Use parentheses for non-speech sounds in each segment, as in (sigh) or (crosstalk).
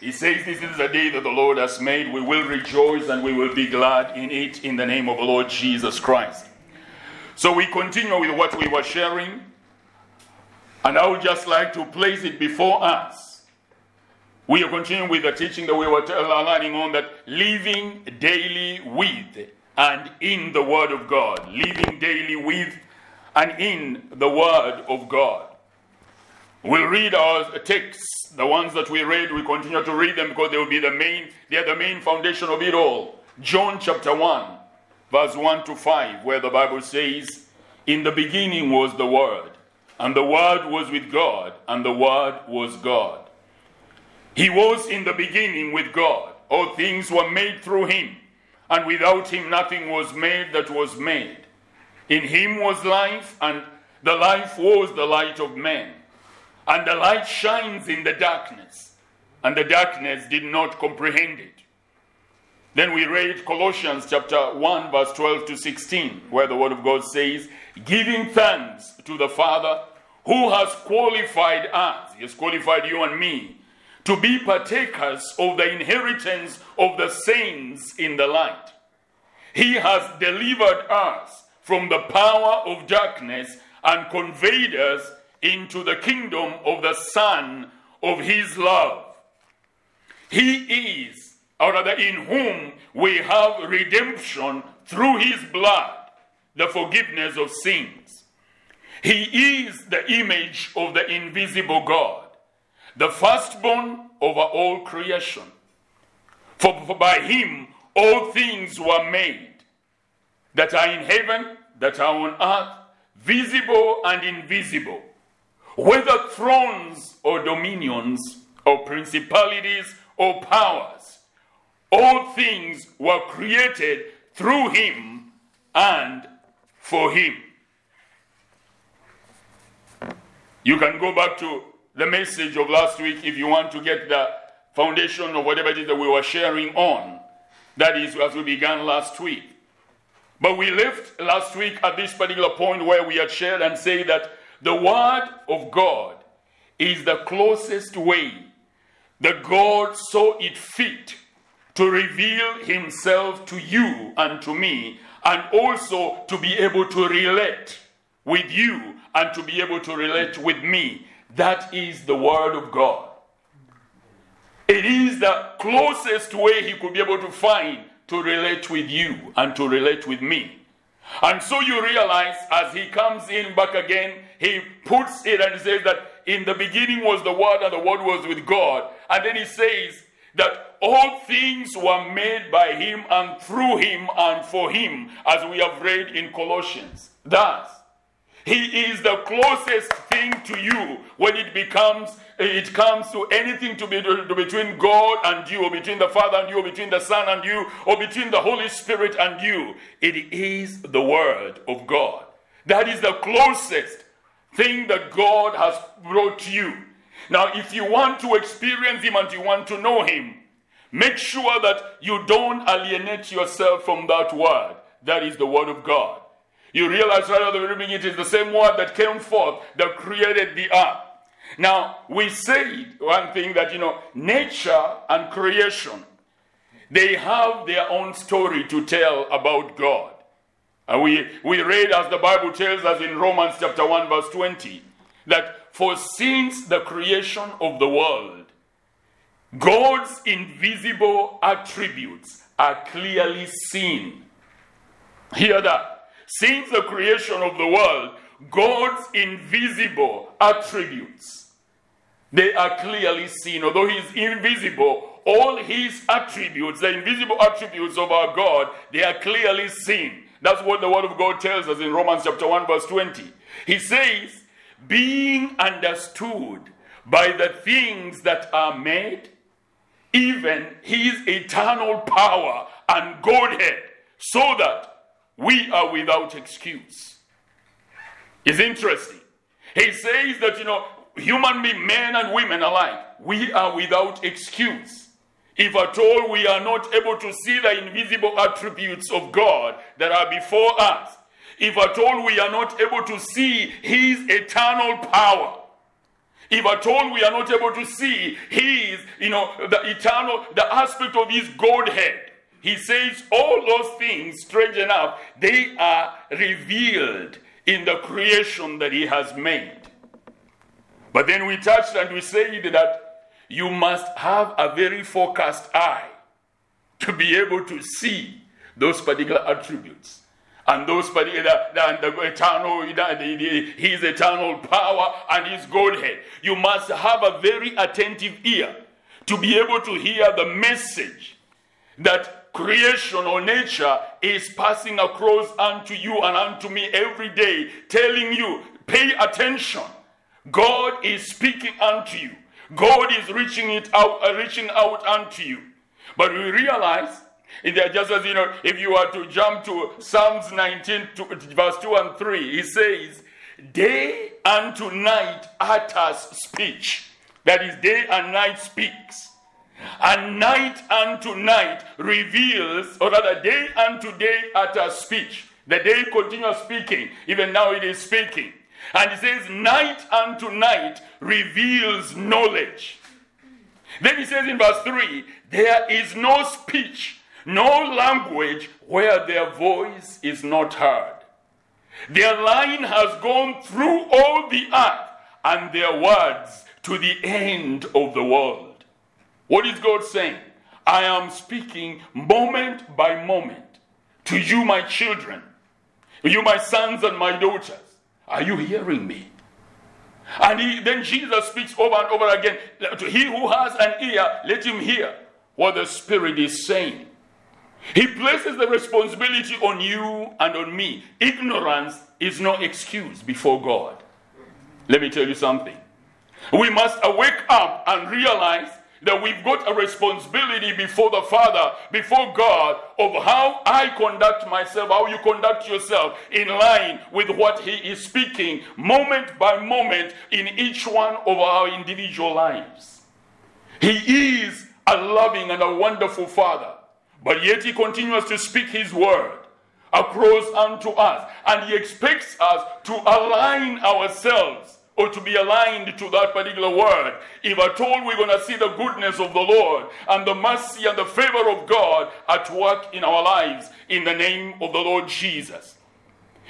He says, This is the day that the Lord has made. We will rejoice and we will be glad in it in the name of the Lord Jesus Christ. So we continue with what we were sharing. And I would just like to place it before us. We are continuing with the teaching that we were learning on that living daily with and in the Word of God. Living daily with and in the Word of God. We'll read our texts, the ones that we read, we continue to read them because they will be the main, they are the main foundation of it all. John chapter 1, verse 1 to 5, where the Bible says, In the beginning was the Word, and the Word was with God, and the Word was God. He was in the beginning with God. All things were made through him, and without him nothing was made that was made. In him was life, and the life was the light of men. And the light shines in the darkness, and the darkness did not comprehend it. Then we read Colossians chapter 1, verse 12 to 16, where the word of God says, Giving thanks to the Father who has qualified us, he has qualified you and me, to be partakers of the inheritance of the saints in the light. He has delivered us from the power of darkness and conveyed us into the kingdom of the Son of His love. He is, or rather, in whom we have redemption through His blood, the forgiveness of sins. He is the image of the invisible God, the firstborn over all creation. For, for by Him all things were made, that are in heaven, that are on earth, visible and invisible whether thrones or dominions or principalities or powers, all things were created through him and for him. You can go back to the message of last week if you want to get the foundation of whatever it is that we were sharing on. That is, as we began last week. But we left last week at this particular point where we had shared and said that the Word of God is the closest way that God saw it fit to reveal Himself to you and to me, and also to be able to relate with you and to be able to relate with me. That is the Word of God. It is the closest way He could be able to find to relate with you and to relate with me. And so you realize as he comes in back again, he puts it and says that in the beginning was the Word, and the Word was with God. And then he says that all things were made by him and through him and for him, as we have read in Colossians. Thus, he is the closest thing to you when it becomes it comes to anything to be to between God and you, or between the Father and you, or between the Son and you, or between the Holy Spirit and you. It is the Word of God. That is the closest thing that God has brought you. Now, if you want to experience Him and you want to know Him, make sure that you don't alienate yourself from that Word. That is the Word of God. You realize right at the beginning it is the same Word that came forth that created the earth. Now, we said one thing that, you know, nature and creation, they have their own story to tell about God. And we, we read, as the Bible tells us in Romans chapter 1, verse 20, that for since the creation of the world, God's invisible attributes are clearly seen. Hear that. Since the creation of the world, God's invisible attributes, they are clearly seen. Although He is invisible, all His attributes, the invisible attributes of our God, they are clearly seen. That's what the Word of God tells us in Romans chapter 1, verse 20. He says, being understood by the things that are made, even His eternal power and Godhead, so that we are without excuse is interesting. He says that, you know, human men and women alike, we are without excuse. If at all we are not able to see the invisible attributes of God that are before us, if at all we are not able to see His eternal power, If at all we are not able to see his, you know, the eternal, the aspect of his Godhead, he says all those things, strange enough, they are revealed in the creation that he has made. But then we touched and we said that you must have a very focused eye to be able to see those particular attributes. And those particular the, the eternal his eternal power and his godhead. You must have a very attentive ear to be able to hear the message that creation or nature is passing across unto you and unto me every day telling you pay attention. God is speaking unto you god is reaching it out uh, reaching out unto you but we realize there, just as you know, if you were to jump to Psalms 19, to, verse 2 and 3, he says, Day unto night utters speech. That is, day and night speaks. And night unto night reveals, or rather, day unto day utters speech. The day continues speaking, even now it is speaking. And he says, Night unto night reveals knowledge. Then he says in verse 3 There is no speech no language where their voice is not heard. Their line has gone through all the earth and their words to the end of the world. What is God saying? I am speaking moment by moment to you, my children, you, my sons and my daughters. Are you hearing me? And he, then Jesus speaks over and over again to he who has an ear, let him hear what the Spirit is saying. He places the responsibility on you and on me. Ignorance is no excuse before God. Let me tell you something. We must wake up and realize that we've got a responsibility before the Father, before God, of how I conduct myself, how you conduct yourself in line with what He is speaking moment by moment in each one of our individual lives. He is a loving and a wonderful Father. But yet he continues to speak his word across unto us. And he expects us to align ourselves or to be aligned to that particular word. If at all we're going to see the goodness of the Lord and the mercy and the favor of God at work in our lives in the name of the Lord Jesus.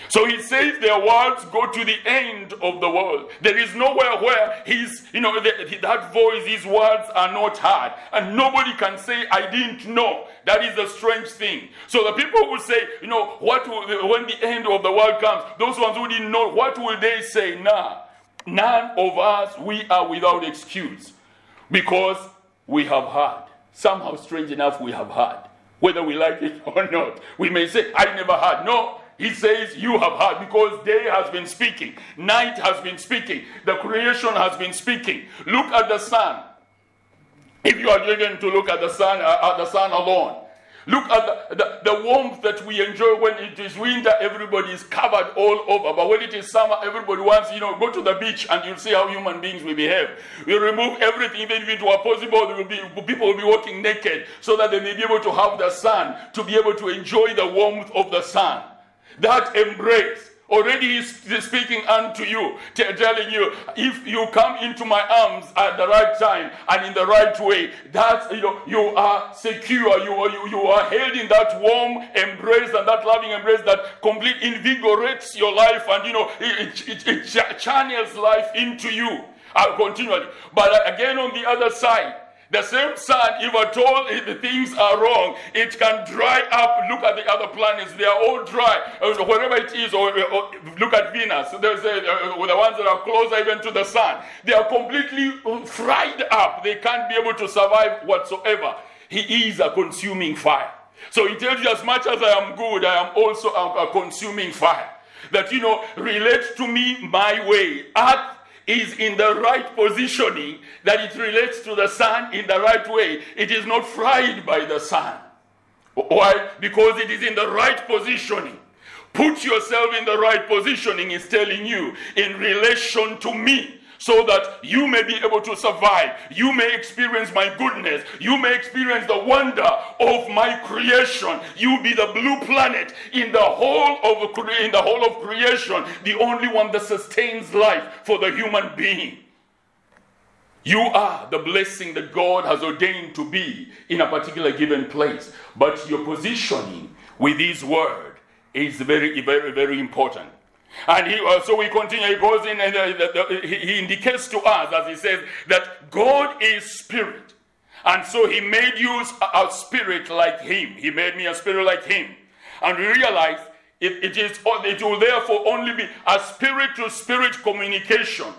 So he says their words go to the end of the world. There is nowhere where his, you know, the, that voice, his words are not heard. And nobody can say, I didn't know. That is a strange thing. So the people who say, you know, what will, when the end of the world comes, those ones who didn't know, what will they say? Nah, none of us, we are without excuse. Because we have heard. Somehow, strange enough, we have heard. Whether we like it or not. We may say, I never heard. No, he says, You have heard, because day has been speaking, night has been speaking, the creation has been speaking. Look at the sun. If you are going to look at the sun, uh, at the sun alone, look at the, the, the, warmth that we enjoy when it is winter, everybody is covered all over. But when it is summer, everybody wants, you know, go to the beach and you'll see how human beings will behave. We remove everything, even if it were possible, will be, people will be walking naked so that they may be able to have the sun, to be able to enjoy the warmth of the sun that embrace already he's speaking unto you, telling you, if you come into my arms at the right time and in the right way, that you know you are secure. You are you, you are held in that warm embrace and that loving embrace that completely invigorates your life and you know it, it, it, it channels life into you uh, continually. But uh, again, on the other side the same sun, if at all if the things are wrong, it can dry up. Look at the other planets; they are all dry. Uh, wherever it is, or, or look at Venus. There's a, uh, the ones that are closer even to the sun. They are completely fried up. They can't be able to survive whatsoever. He is a consuming fire. So he tells you, as much as I am good, I am also a, a consuming fire. That you know, relate to me my way. Earth is in the right positioning, that it relates to the sun in the right way. It is not fried by the sun. Why? Because it is in the right positioning. Put yourself in the right positioning, is telling you, in relation to me so that you may be able to survive. You may experience my goodness. You may experience the wonder of my creation. You be the blue planet in the whole of in the whole of creation, the only one that sustains life for the human being. You are the blessing that God has ordained to be in a particular given place. But your positioning with His word is very, very, very important. And he, uh, so we continue. He goes in and uh, the, the, he indicates to us, as he says, that God is spirit. And so he made you a, spirit like him. He made me a spirit like him. And we realize it, it, is, it will therefore only be a spirit to spirit communication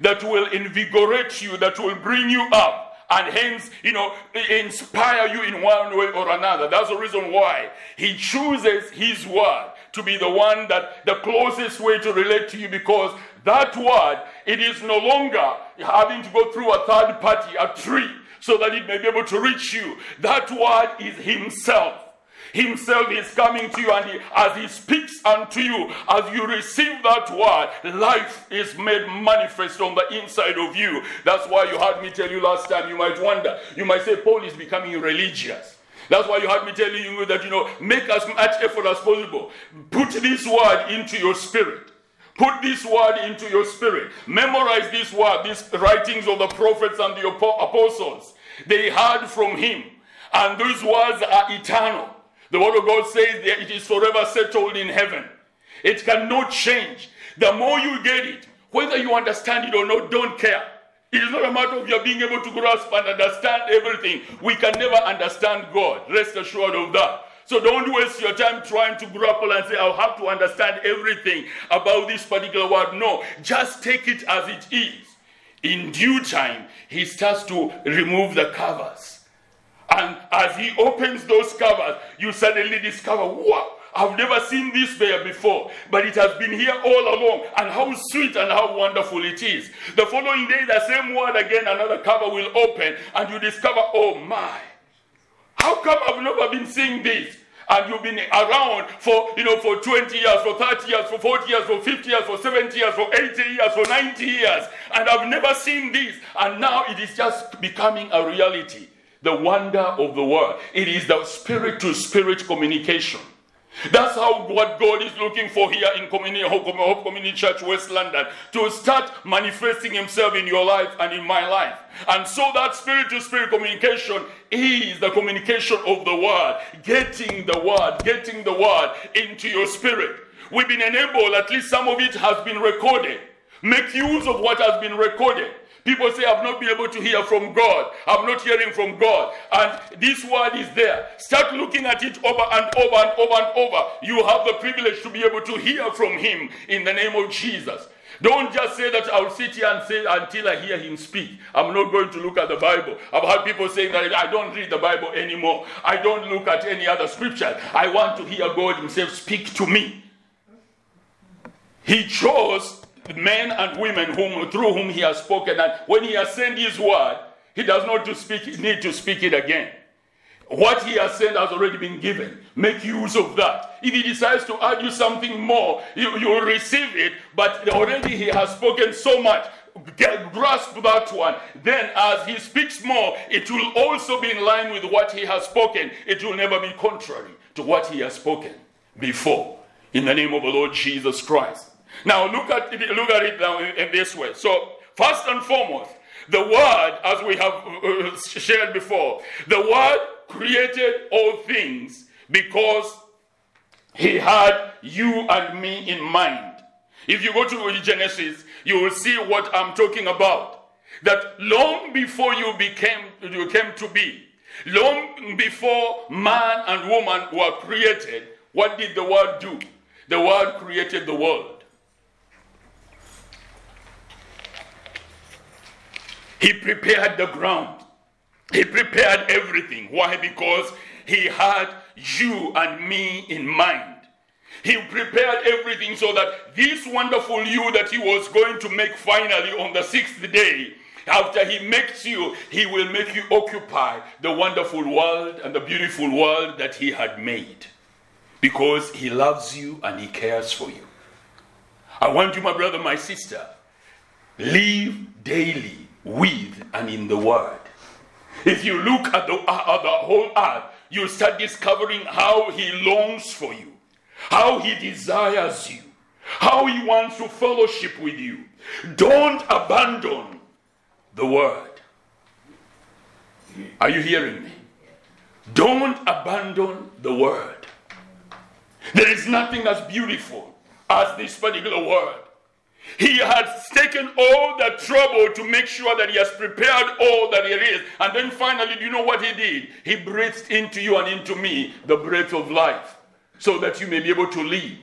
that will invigorate you, that will bring you up and hence, you know, inspire you in one way or another. That's the reason why he chooses his word to be the one that the closest way to relate to you because that word, it is no longer having to go through a third party, a tree, so that it may be able to reach you. That word is himself. Himself is coming to you, and he, as He speaks unto you, as you receive that word, life is made manifest on the inside of you. That's why you heard me tell you last time. You might wonder, you might say, Paul is becoming religious. That's why you had me telling you that, you know, make as much effort as possible. Put this word into your spirit. Put this word into your spirit. Memorize this word, these writings of the prophets and the apostles. They heard from him. And those words are eternal. The word of God says that it is forever settled in heaven. It cannot change. The more you get it, whether you understand it or not, don't care. It is not a matter of your being able to grasp and understand everything. We can never understand God. Rest assured of that. So don't waste your time trying to grapple and say, I'll have to understand everything about this particular word. No, just take it as it is. In due time, he starts to remove the covers. And as he opens those covers, you suddenly discover, wow, I've never seen this bear before, but it has been here all along. And how sweet and how wonderful it is. The following day, the same word again, another cover will open, and you discover, oh my, how come I've never been seeing this? And you've been around for, you know, for 20 years, for 30 years, for 40 years, for 50 years, for 70 years, for 80 years, for 90 years. And I've never seen this. And now it is just becoming a reality. The wonder of the world. It is the spirit to spirit communication. That's how what God is looking for here in Community, Hope Community Church, West London, to start manifesting Himself in your life and in my life. And so that spirit to spirit communication is the communication of the Word, getting the Word, getting the Word into your spirit. We've been enabled, at least some of it has been recorded. Make use of what has been recorded. People say, I've not been able to hear from God. I'm not hearing from God. And this word is there. Start looking at it over and over and over and over. You have the privilege to be able to hear from Him in the name of Jesus. Don't just say that I'll sit here and say until I hear him speak. I'm not going to look at the Bible. I've heard people saying that I don't read the Bible anymore. I don't look at any other scripture. I want to hear God Himself speak to me. He chose men and women whom, through whom he has spoken. And when he has sent his word, he does not to speak, need to speak it again. What he has sent has already been given. Make use of that. If he decides to add you something more, you, you will receive it, but already he has spoken so much. Get, grasp that one. Then, as he speaks more, it will also be in line with what he has spoken. It will never be contrary to what he has spoken before. In the name of the Lord Jesus Christ. Now look at it, look at it now in this way. So first and foremost, the word, as we have uh, shared before, the word created all things because he had you and me in mind. If you go to Genesis, you will see what I'm talking about. That long before you became you came to be, long before man and woman were created, what did the word do? The word created the world. He prepared the ground. He prepared everything. Why? Because he had you and me in mind. He prepared everything so that this wonderful you that he was going to make finally on the sixth day, after he makes you, he will make you occupy the wonderful world and the beautiful world that he had made. Because he loves you and he cares for you. I want you, my brother, my sister, live daily with and in the Word. If you look at the, uh, the whole earth, you start discovering how He longs for you, how He desires you, how He wants to fellowship with you. Don't abandon the Word. Are you hearing me? Don't abandon the Word. There is nothing as beautiful as this particular Word. He has taken all the trouble to make sure that he has prepared all that there is. And then finally, do you know what he did? He breathed into you and into me the breath of life so that you may be able to live.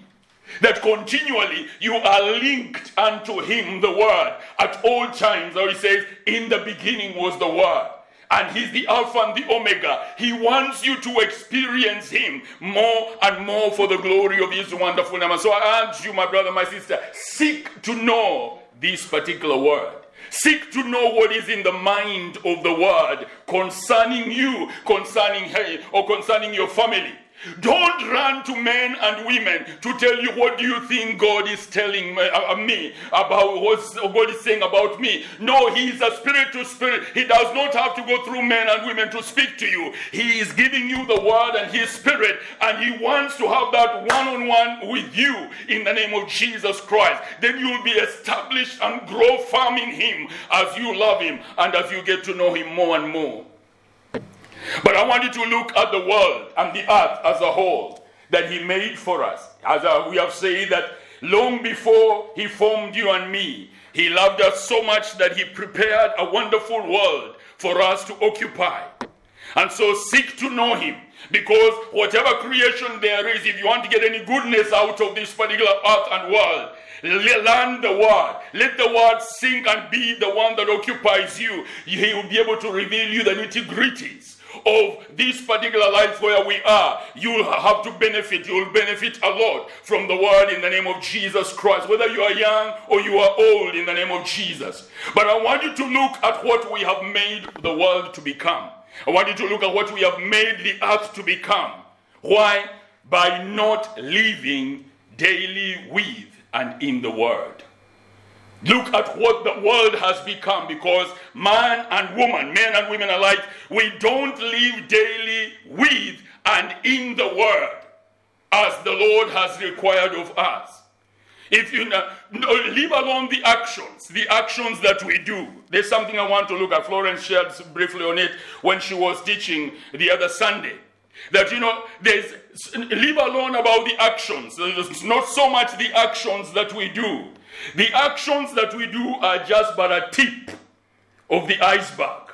That continually you are linked unto him, the word, at all times. Or he says, In the beginning was the word and he's the Alpha and the Omega. He wants you to experience him more and more for the glory of his wonderful name. And so I urge you, my brother, my sister, seek to know this particular word. Seek to know what is in the mind of the word concerning you, concerning her, or concerning your family. Don't run to men and women to tell you what do you think God is telling me, uh, about what God is saying about me. No, He is a spirit to spirit. He does not have to go through men and women to speak to you. He is giving you the word and His spirit, and He wants to have that one on one with you in the name of Jesus Christ. Then you will be established and grow firm in Him as you love Him and as you get to know Him more and more. But I want you to look at the world and the earth as a whole that He made for us. As uh, we have said, that long before He formed you and me, He loved us so much that He prepared a wonderful world for us to occupy. And so seek to know Him. Because whatever creation there is, if you want to get any goodness out of this particular earth and world, learn the word. Let the word sink and be the one that occupies you. He will be able to reveal you the nitty gritties of this particular life where we are, you'll have to benefit. You'll benefit a lot from the word in the name of Jesus Christ, whether you are young or you are old in the name of Jesus. But I want you to look at what we have made the world to become. I want you to look at what we have made the earth to become. Why? By not living daily with and in the word. Look at what the world has become because man and woman, men and women alike, we don't live daily with and in the Word as the Lord has required of us. If you know, leave alone the actions, the actions that we do. There's something I want to look at. Florence shared briefly on it when she was teaching the other Sunday. That you know, there's leave alone about the actions. It's not so much the actions that we do the actions that we do are just but a tip of the iceberg.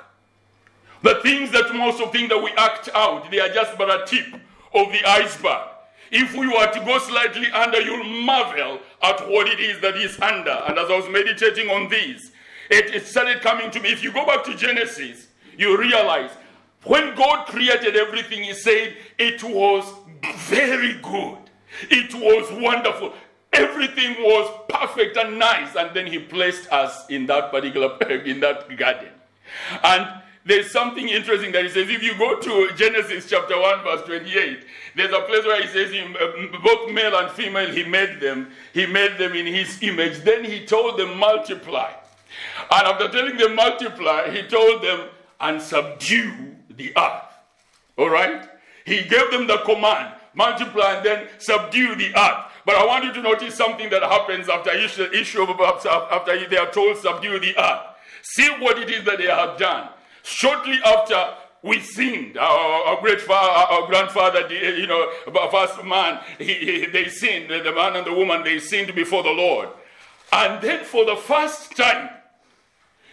The things that most of things that we act out, they are just but a tip of the iceberg. If we were to go slightly under, you'll marvel at what it is that is under. And as I was meditating on this, it, it started coming to me. If you go back to Genesis, you realize when God created everything, He said it was very good. It was wonderful. Everything was perfect and nice, and then he placed us in that particular (laughs) in that garden. And there's something interesting that he says. If you go to Genesis chapter 1, verse 28, there's a place where he says, uh, both male and female, he made them. He made them in his image. Then he told them, multiply. And after telling them, multiply, he told them, and subdue the earth. All right? He gave them the command, multiply and then subdue the earth. But I want you to notice something that happens after issue, after they are told subdue the earth. See what it is that they have done. Shortly after we sinned. Our, our great father, our grandfather, you know, first man, he, he, they sinned. The man and the woman, they sinned before the Lord. And then for the first time,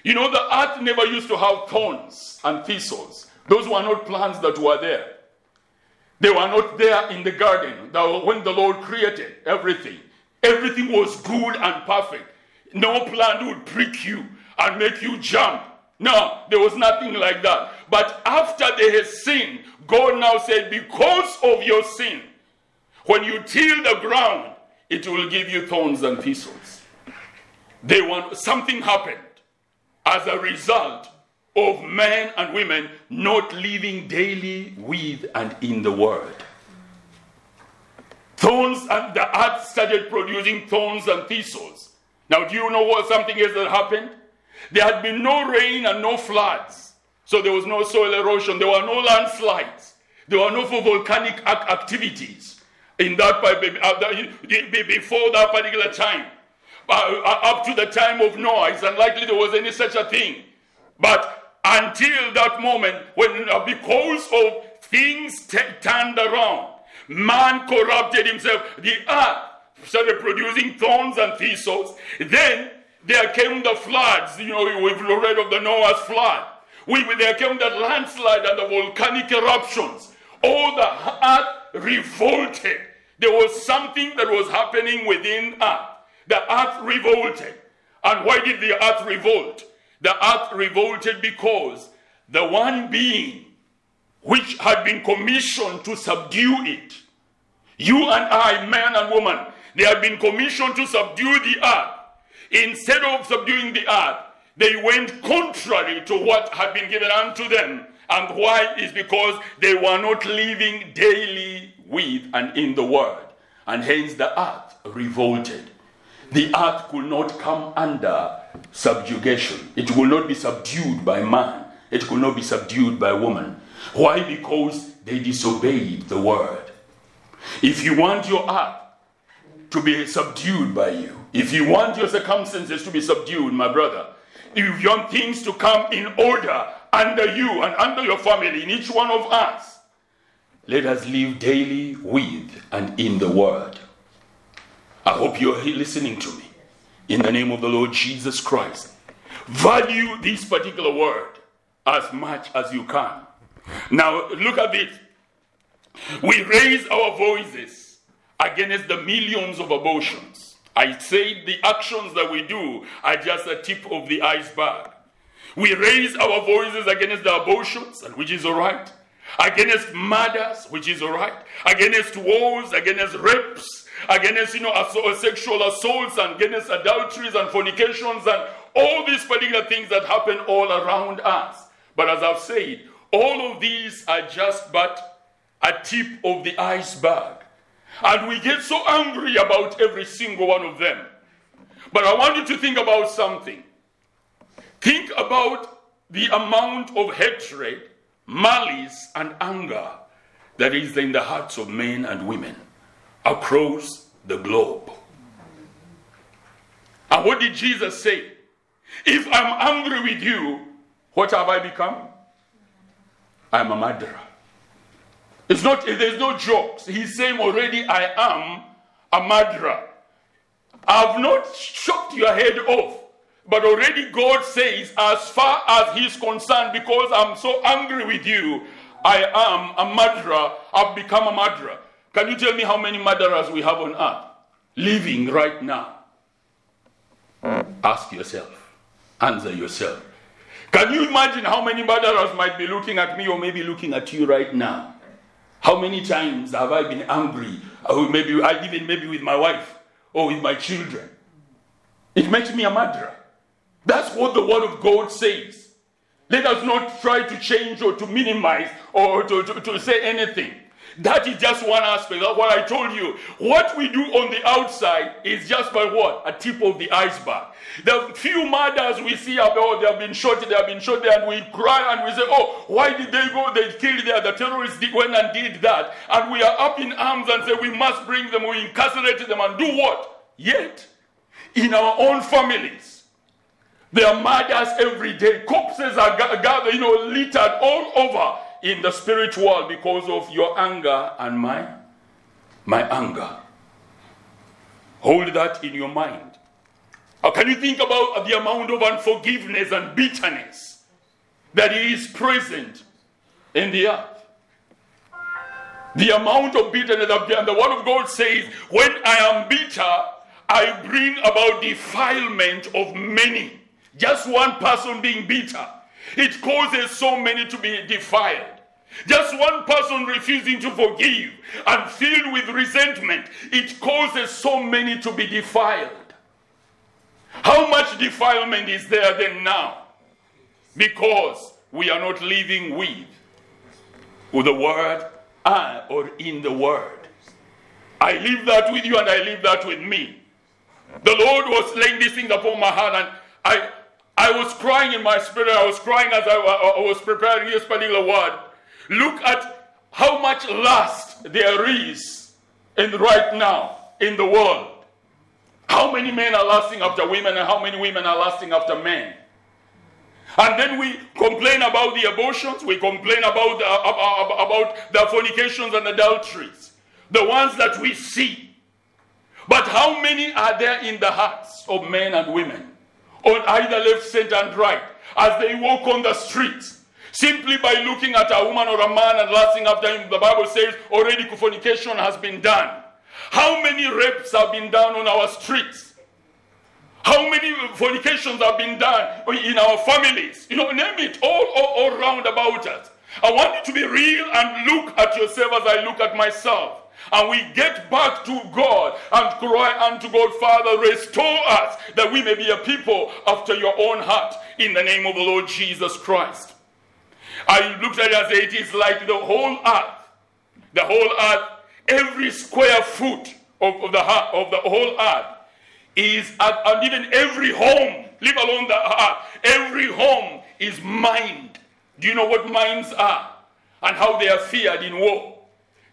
you know, the earth never used to have thorns and thistles. Those were not plants that were there. They were not there in the garden that when the Lord created everything. Everything was good and perfect. No plant would prick you and make you jump. No, there was nothing like that. But after they had sinned, God now said, Because of your sin, when you till the ground, it will give you thorns and thistles. They want something happened as a result of men and women not living daily with and in the Word. Thorns and the earth started producing thorns and thistles. Now, do you know what something is that happened? There had been no rain and no floods. So there was no soil erosion. There were no landslides. There were no volcanic activities in that uh, before that particular time. Uh, uh, up to the time of Noah, it's unlikely there was any such a thing. But until that moment, when uh, because of things t- turned around, man corrupted himself, the earth started producing thorns and thistles. Then there came the floods. You know, we've read of the Noah's flood. We, there came the landslide and the volcanic eruptions. All the earth revolted. There was something that was happening within earth. The earth revolted. And why did the earth revolt? The earth revolted because the one being which had been commissioned to subdue it, you and I, man and woman, they had been commissioned to subdue the earth. Instead of subduing the earth, they went contrary to what had been given unto them. And why is because they were not living daily with and in the word. And hence the earth revolted. The earth could not come under subjugation. It will not be subdued by man. It could not be subdued by woman. Why? Because they disobeyed the word. If you want your earth to be subdued by you, if you want your circumstances to be subdued, my brother, if you want things to come in order under you and under your family, in each one of us, let us live daily with and in the Word. I hope you're listening to me. In the name of the Lord Jesus Christ, value this particular word as much as you can. Now, look at this. We raise our voices against the millions of abortions. I say the actions that we do are just a tip of the iceberg. We raise our voices against the abortions, which is all right, against murders, which is all right, against wars, against rapes, against you know sexual assaults, and against adulteries and fornications, and all these particular things that happen all around us. But as I've said, all of these are just but a tip of the iceberg. And we get so angry about every single one of them. But I want you to think about something. Think about the amount of hatred, malice, and anger that is in the hearts of men and women across the globe. And what did Jesus say? If I'm angry with you, what have I become? I'm a murderer. It's not, there's no jokes. He's saying already, I am a murderer. I've not chopped your head off, but already God says, as far as He's concerned, because I'm so angry with you, I am a murderer. I've become a murderer. Can you tell me how many murderers we have on earth living right now? Ask yourself. Answer yourself. Can you imagine how many murderers might be looking at me or maybe looking at you right now? How many times have I been angry? Or maybe I even maybe with my wife or with my children. It makes me a murderer. That's what the word of God says. Let us not try to change or to minimize or to, to, to say anything. That is just one aspect of what I told you. What we do on the outside is just by what? A tip of the iceberg. The few murders we see about oh, they have been shot, they have been shot there, and we cry and we say, Oh, why did they go? They killed there. The terrorists did, went and did that. And we are up in arms and say, We must bring them, we incarcerate them, and do what? Yet, in our own families, there are murders every day. Corpses are gathered, you know, littered all over in the spiritual world because of your anger and my my anger. Hold that in your mind. How can you think about the amount of unforgiveness and bitterness that is present in the earth? The amount of bitterness, and the word of God says, when I am bitter, I bring about defilement of many. Just one person being bitter it causes so many to be defiled. Just one person refusing to forgive and filled with resentment, it causes so many to be defiled. How much defilement is there then now? Because we are not living with, with the word and or in the word. I leave that with you and I leave that with me. The Lord was laying these things upon my heart and I I was crying in my spirit. I was crying as I, I was preparing this particular word. Look at how much lust there is in right now in the world. How many men are lusting after women and how many women are lusting after men? And then we complain about the abortions, we complain about the, about, about the fornications and adulteries, the ones that we see. But how many are there in the hearts of men and women, on either left, center, and right, as they walk on the streets? Simply by looking at a woman or a man and lusting after him, the Bible says already fornication has been done. How many rapes have been done on our streets? How many fornications have been done in our families? You know, name it all, all, all round about us. I want you to be real and look at yourself as I look at myself. And we get back to God and cry unto God, Father, restore us that we may be a people after your own heart in the name of the Lord Jesus Christ. I looked at it as it is like the whole earth. The whole earth, every square foot of, of the, of the whole earth is, at, and even every home, leave alone the heart, every home is mined. Do you know what mines are? And how they are feared in war?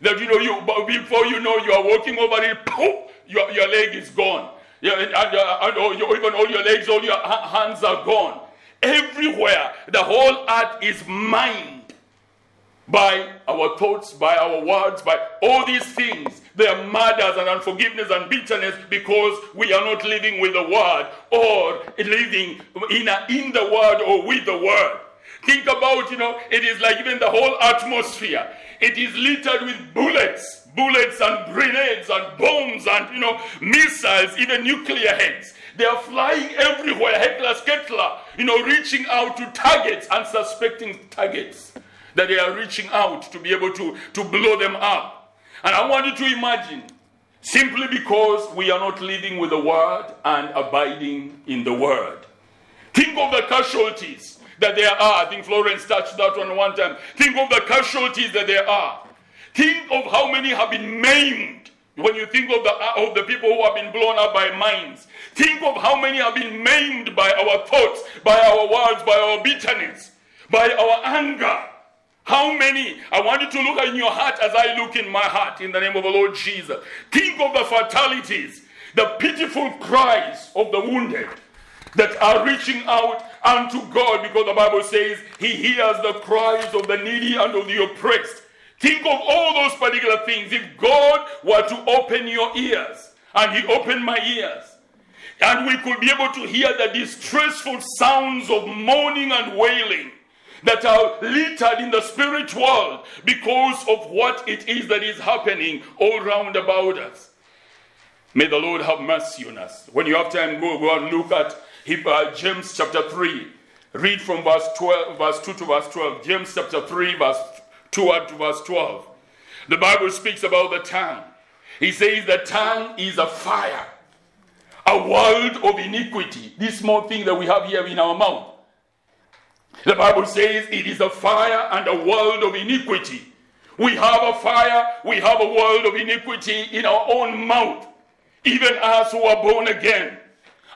That you know, you before you know you are walking over it, poof, your, your leg is gone. Yeah, and, and, uh, and oh, even all your legs, all your hands are gone. Everywhere, the whole earth is mined by our thoughts, by our words, by all these things. There are murders and unforgiveness and bitterness because we are not living with the word or living in, a, in the word or with the word. Think about, you know, it is like even the whole atmosphere. It is littered with bullets, bullets and grenades and bombs and, you know, missiles, even nuclear heads. They are flying everywhere, Heckler Skettler, you know, reaching out to targets and suspecting targets that they are reaching out to be able to, to blow them up. And I want you to imagine, simply because we are not living with the word and abiding in the word. Think of the casualties that there are. I think Florence touched that one one time. Think of the casualties that there are. Think of how many have been maimed when you think of the, uh, of the people who have been blown up by mines. Think of how many have been maimed by our thoughts, by our words, by our bitterness, by our anger. How many? I want you to look in your heart as I look in my heart in the name of the Lord Jesus. Think of the fatalities, the pitiful cries of the wounded that are reaching out unto God because the Bible says He hears the cries of the needy and of the oppressed. Think of all those particular things. If God were to open your ears, and He opened my ears, and we could be able to hear the distressful sounds of moaning and wailing that are littered in the spirit world because of what it is that is happening all round about us. May the Lord have mercy on us. When you have time, go, go and look at uh, James chapter 3. Read from verse 12, verse 2 to verse 12. James chapter 3, verse 2 to verse 12. The Bible speaks about the tongue. He says the tongue is a fire, a world of iniquity. This small thing that we have here in our mouth. The Bible says it is a fire and a world of iniquity. We have a fire, we have a world of iniquity in our own mouth, even us who are born again.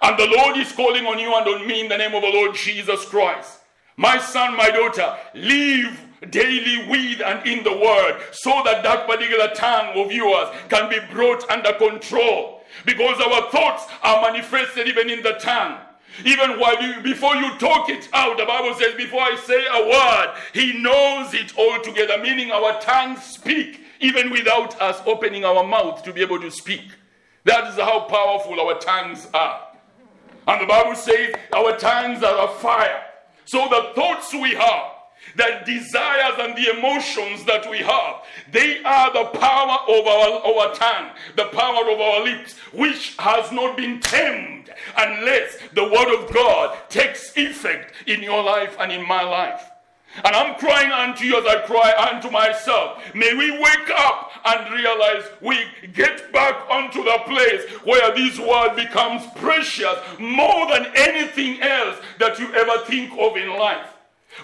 And the Lord is calling on you and on me in the name of the Lord Jesus Christ. My son, my daughter, live daily with and in the word so that that particular tongue of yours can be brought under control. Because our thoughts are manifested even in the tongue. Even while you before you talk it out the bible says before i say a word he knows it all together meaning our tongues speak even without us opening our mouth to be able to speak. That is how powerful our tongues are and the bible says our tongues are a fire so the thoughts we have the desires and the emotions that we have, they are the power of our, our tongue, the power of our lips, which has not been tamed unless the word of God takes effect in your life and in my life. And I'm crying unto you as I cry unto myself. May we wake up and realize we get back onto the place where this word becomes precious more than anything else that you ever think of in life.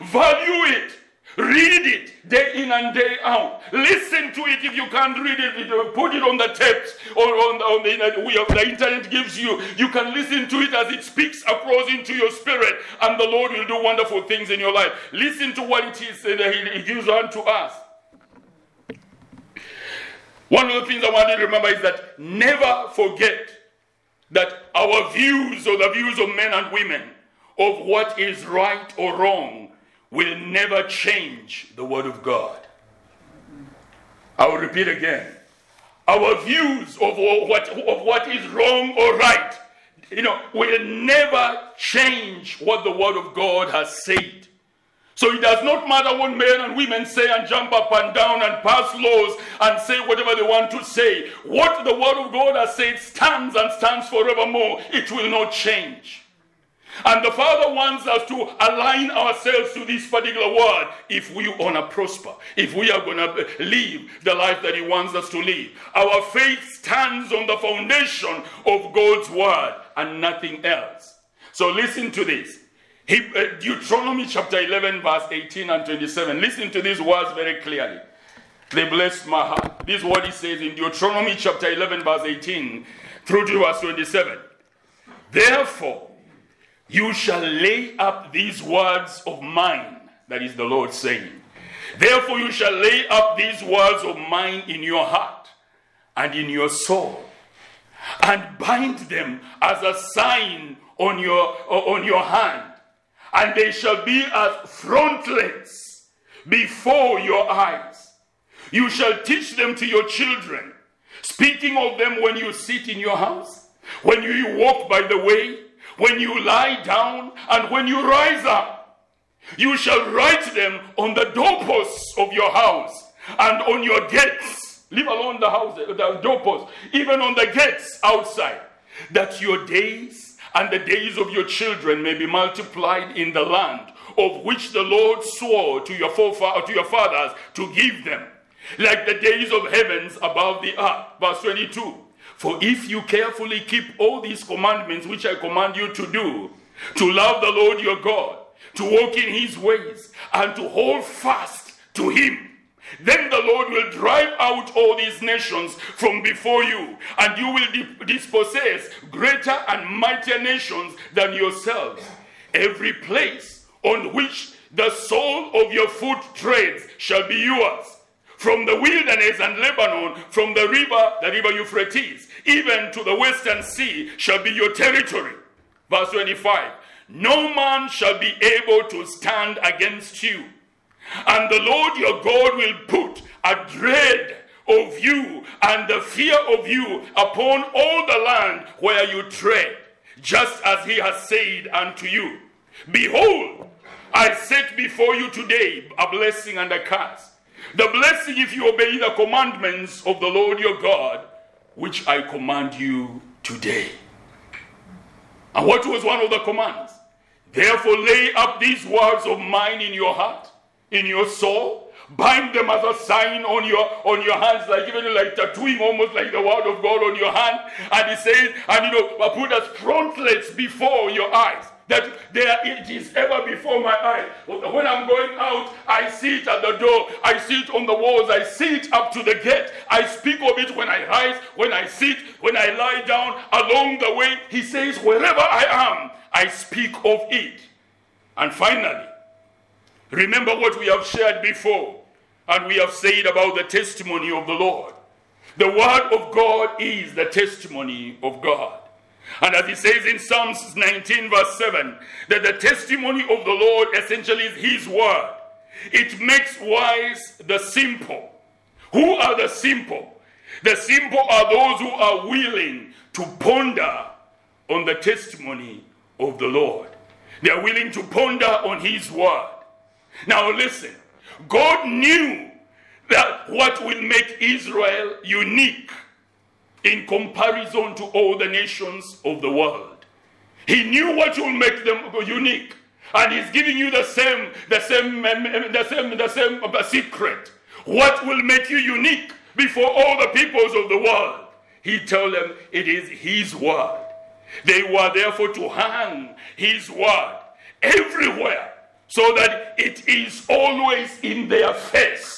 Value it. Read it day in and day out. Listen to it if you can't read it. Uh, put it on the tapes or on the, on the, uh, we have, the internet gives you. You can listen to it as it speaks across into your spirit, and the Lord will do wonderful things in your life. Listen to what it is that He gives unto us. One of the things I want you to remember is that never forget that our views or the views of men and women of what is right or wrong will never change the Word of God. I will repeat again. Our views of what, of what is wrong or right, you know, will never change what the Word of God has said. So it does not matter what men and women say and jump up and down and pass laws and say whatever they want to say. What the Word of God has said stands and stands forevermore. It will not change. And the Father wants us to align ourselves to this particular word if we want to prosper, if we are going to live the life that He wants us to live. Our faith stands on the foundation of God's word and nothing else. So listen to this. Uh, Deuteronomy chapter 11, verse 18 and 27. Listen to these words very clearly. They bless my heart. This is what he says in Deuteronomy chapter 11, verse 18 through to verse 27. Therefore, you shall lay up these words of mine, that is the Lord saying. Therefore, you shall lay up these words of mine in your heart and in your soul, and bind them as a sign on your, on your hand, and they shall be as frontlets before your eyes. You shall teach them to your children, speaking of them when you sit in your house, when you walk by the way when you lie down and when you rise up. You shall write them on the doorposts of your house and on your gates. Leave alone the house, the doorposts, even on the gates outside, that your days and the days of your children may be multiplied in the land of which the Lord swore to your forefathers, to your fathers to give them, like the days of heavens above the earth. Verse 22. For if you carefully keep all these commandments which I command you to do, to love the Lord your God, to walk in his ways, and to hold fast to him, then the Lord will drive out all these nations from before you, and you will dispossess greater and mightier nations than yourselves. Every place on which the sole of your foot treads shall be yours from the wilderness and Lebanon, from the river, the river Euphrates, even to the western sea, shall be your territory. Verse 25 No man shall be able to stand against you, and the Lord your God will put a dread of you and the fear of you upon all the land where you tread, just as he has said unto you. Behold, I set before you today a blessing and a curse. The blessing if you obey the commandments of the Lord your God, which I command you today. And what was one of the commands? Therefore, lay up these words of mine in your heart, in your soul, bind them as a sign on your on your hands, like even like tattooing, almost like the word of God on your hand. And he says, and you know, put as frontlets before your eyes that there it is ever before my eyes. When I'm going out, I see it at the door, I see it on the walls, I see it up to the gate. I speak of it when I rise, when I sit, when I lie down, along the way. He says, wherever I am, I speak of it. And finally, remember what we have shared before, and we have said about the testimony of the Lord. The word of God is the testimony of God. And as he says in Psalms 19, verse 7, that the testimony of the Lord essentially is his word. It makes wise the simple. Who are the simple? The simple are those who are willing to ponder on the testimony of the Lord. They are willing to ponder on his word. Now listen, God knew that what will make Israel unique in comparison to all the nations of the world. He knew what will make them unique. And he's giving you the same, the same, um, um, the same, the same uh, secret. What will make you unique before all the peoples of the world? He told them it is his word. They were therefore to hang his word everywhere so that it is always in their face.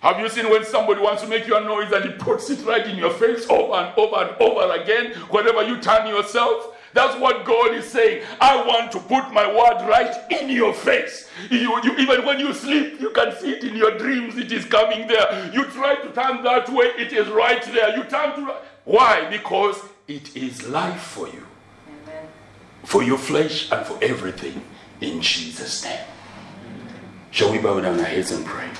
Have you seen when somebody wants to make you a noise and he puts it right in your face over and over and over again whenever you turn yourself? That's what God is saying. I want to put my word right in your face. You, you, even when you sleep, you can see it in your dreams. It is coming there. You try to turn that way, it is right there. You turn to why? Because it is life for you. Amen. for your flesh and for everything in Jesus' name. Shall we bow down our heads and pray?